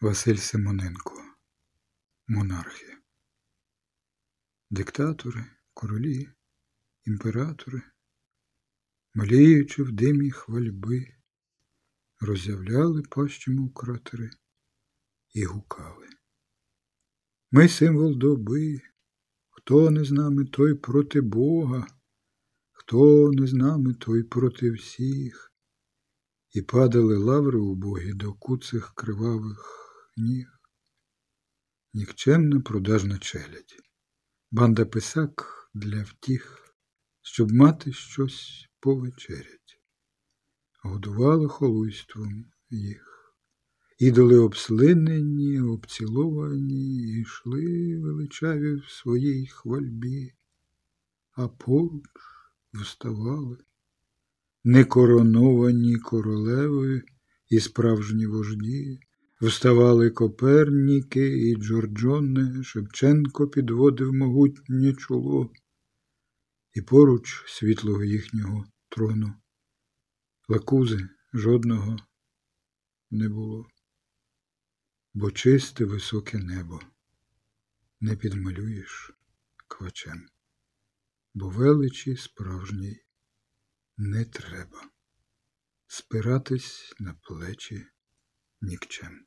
Василь Симоненко Монархи. Диктатори, королі, імператори, маліючи в димі хвальби, роззявляли пащі мов кратери і гукали. Ми символ доби, хто не з нами, той проти Бога, хто не з нами, той проти всіх, і падали лаври убогі до куцих кривавих ніг. Нікчемна продажна челядь, банда писак для втіх, щоб мати щось повечерять, годували холуйством їх, ідоли обслинені, обціловані, йшли величаві в своїй хвальбі, а поруч вставали некороновані королеви і справжні вожді. Вставали Коперніки і Джорджоне, Шевченко підводив могутнє чоло, і поруч світлого їхнього трону. Лакузи жодного не було, бо чисте високе небо не підмалюєш квачем, бо величі справжній не треба спиратись на плечі нікчем.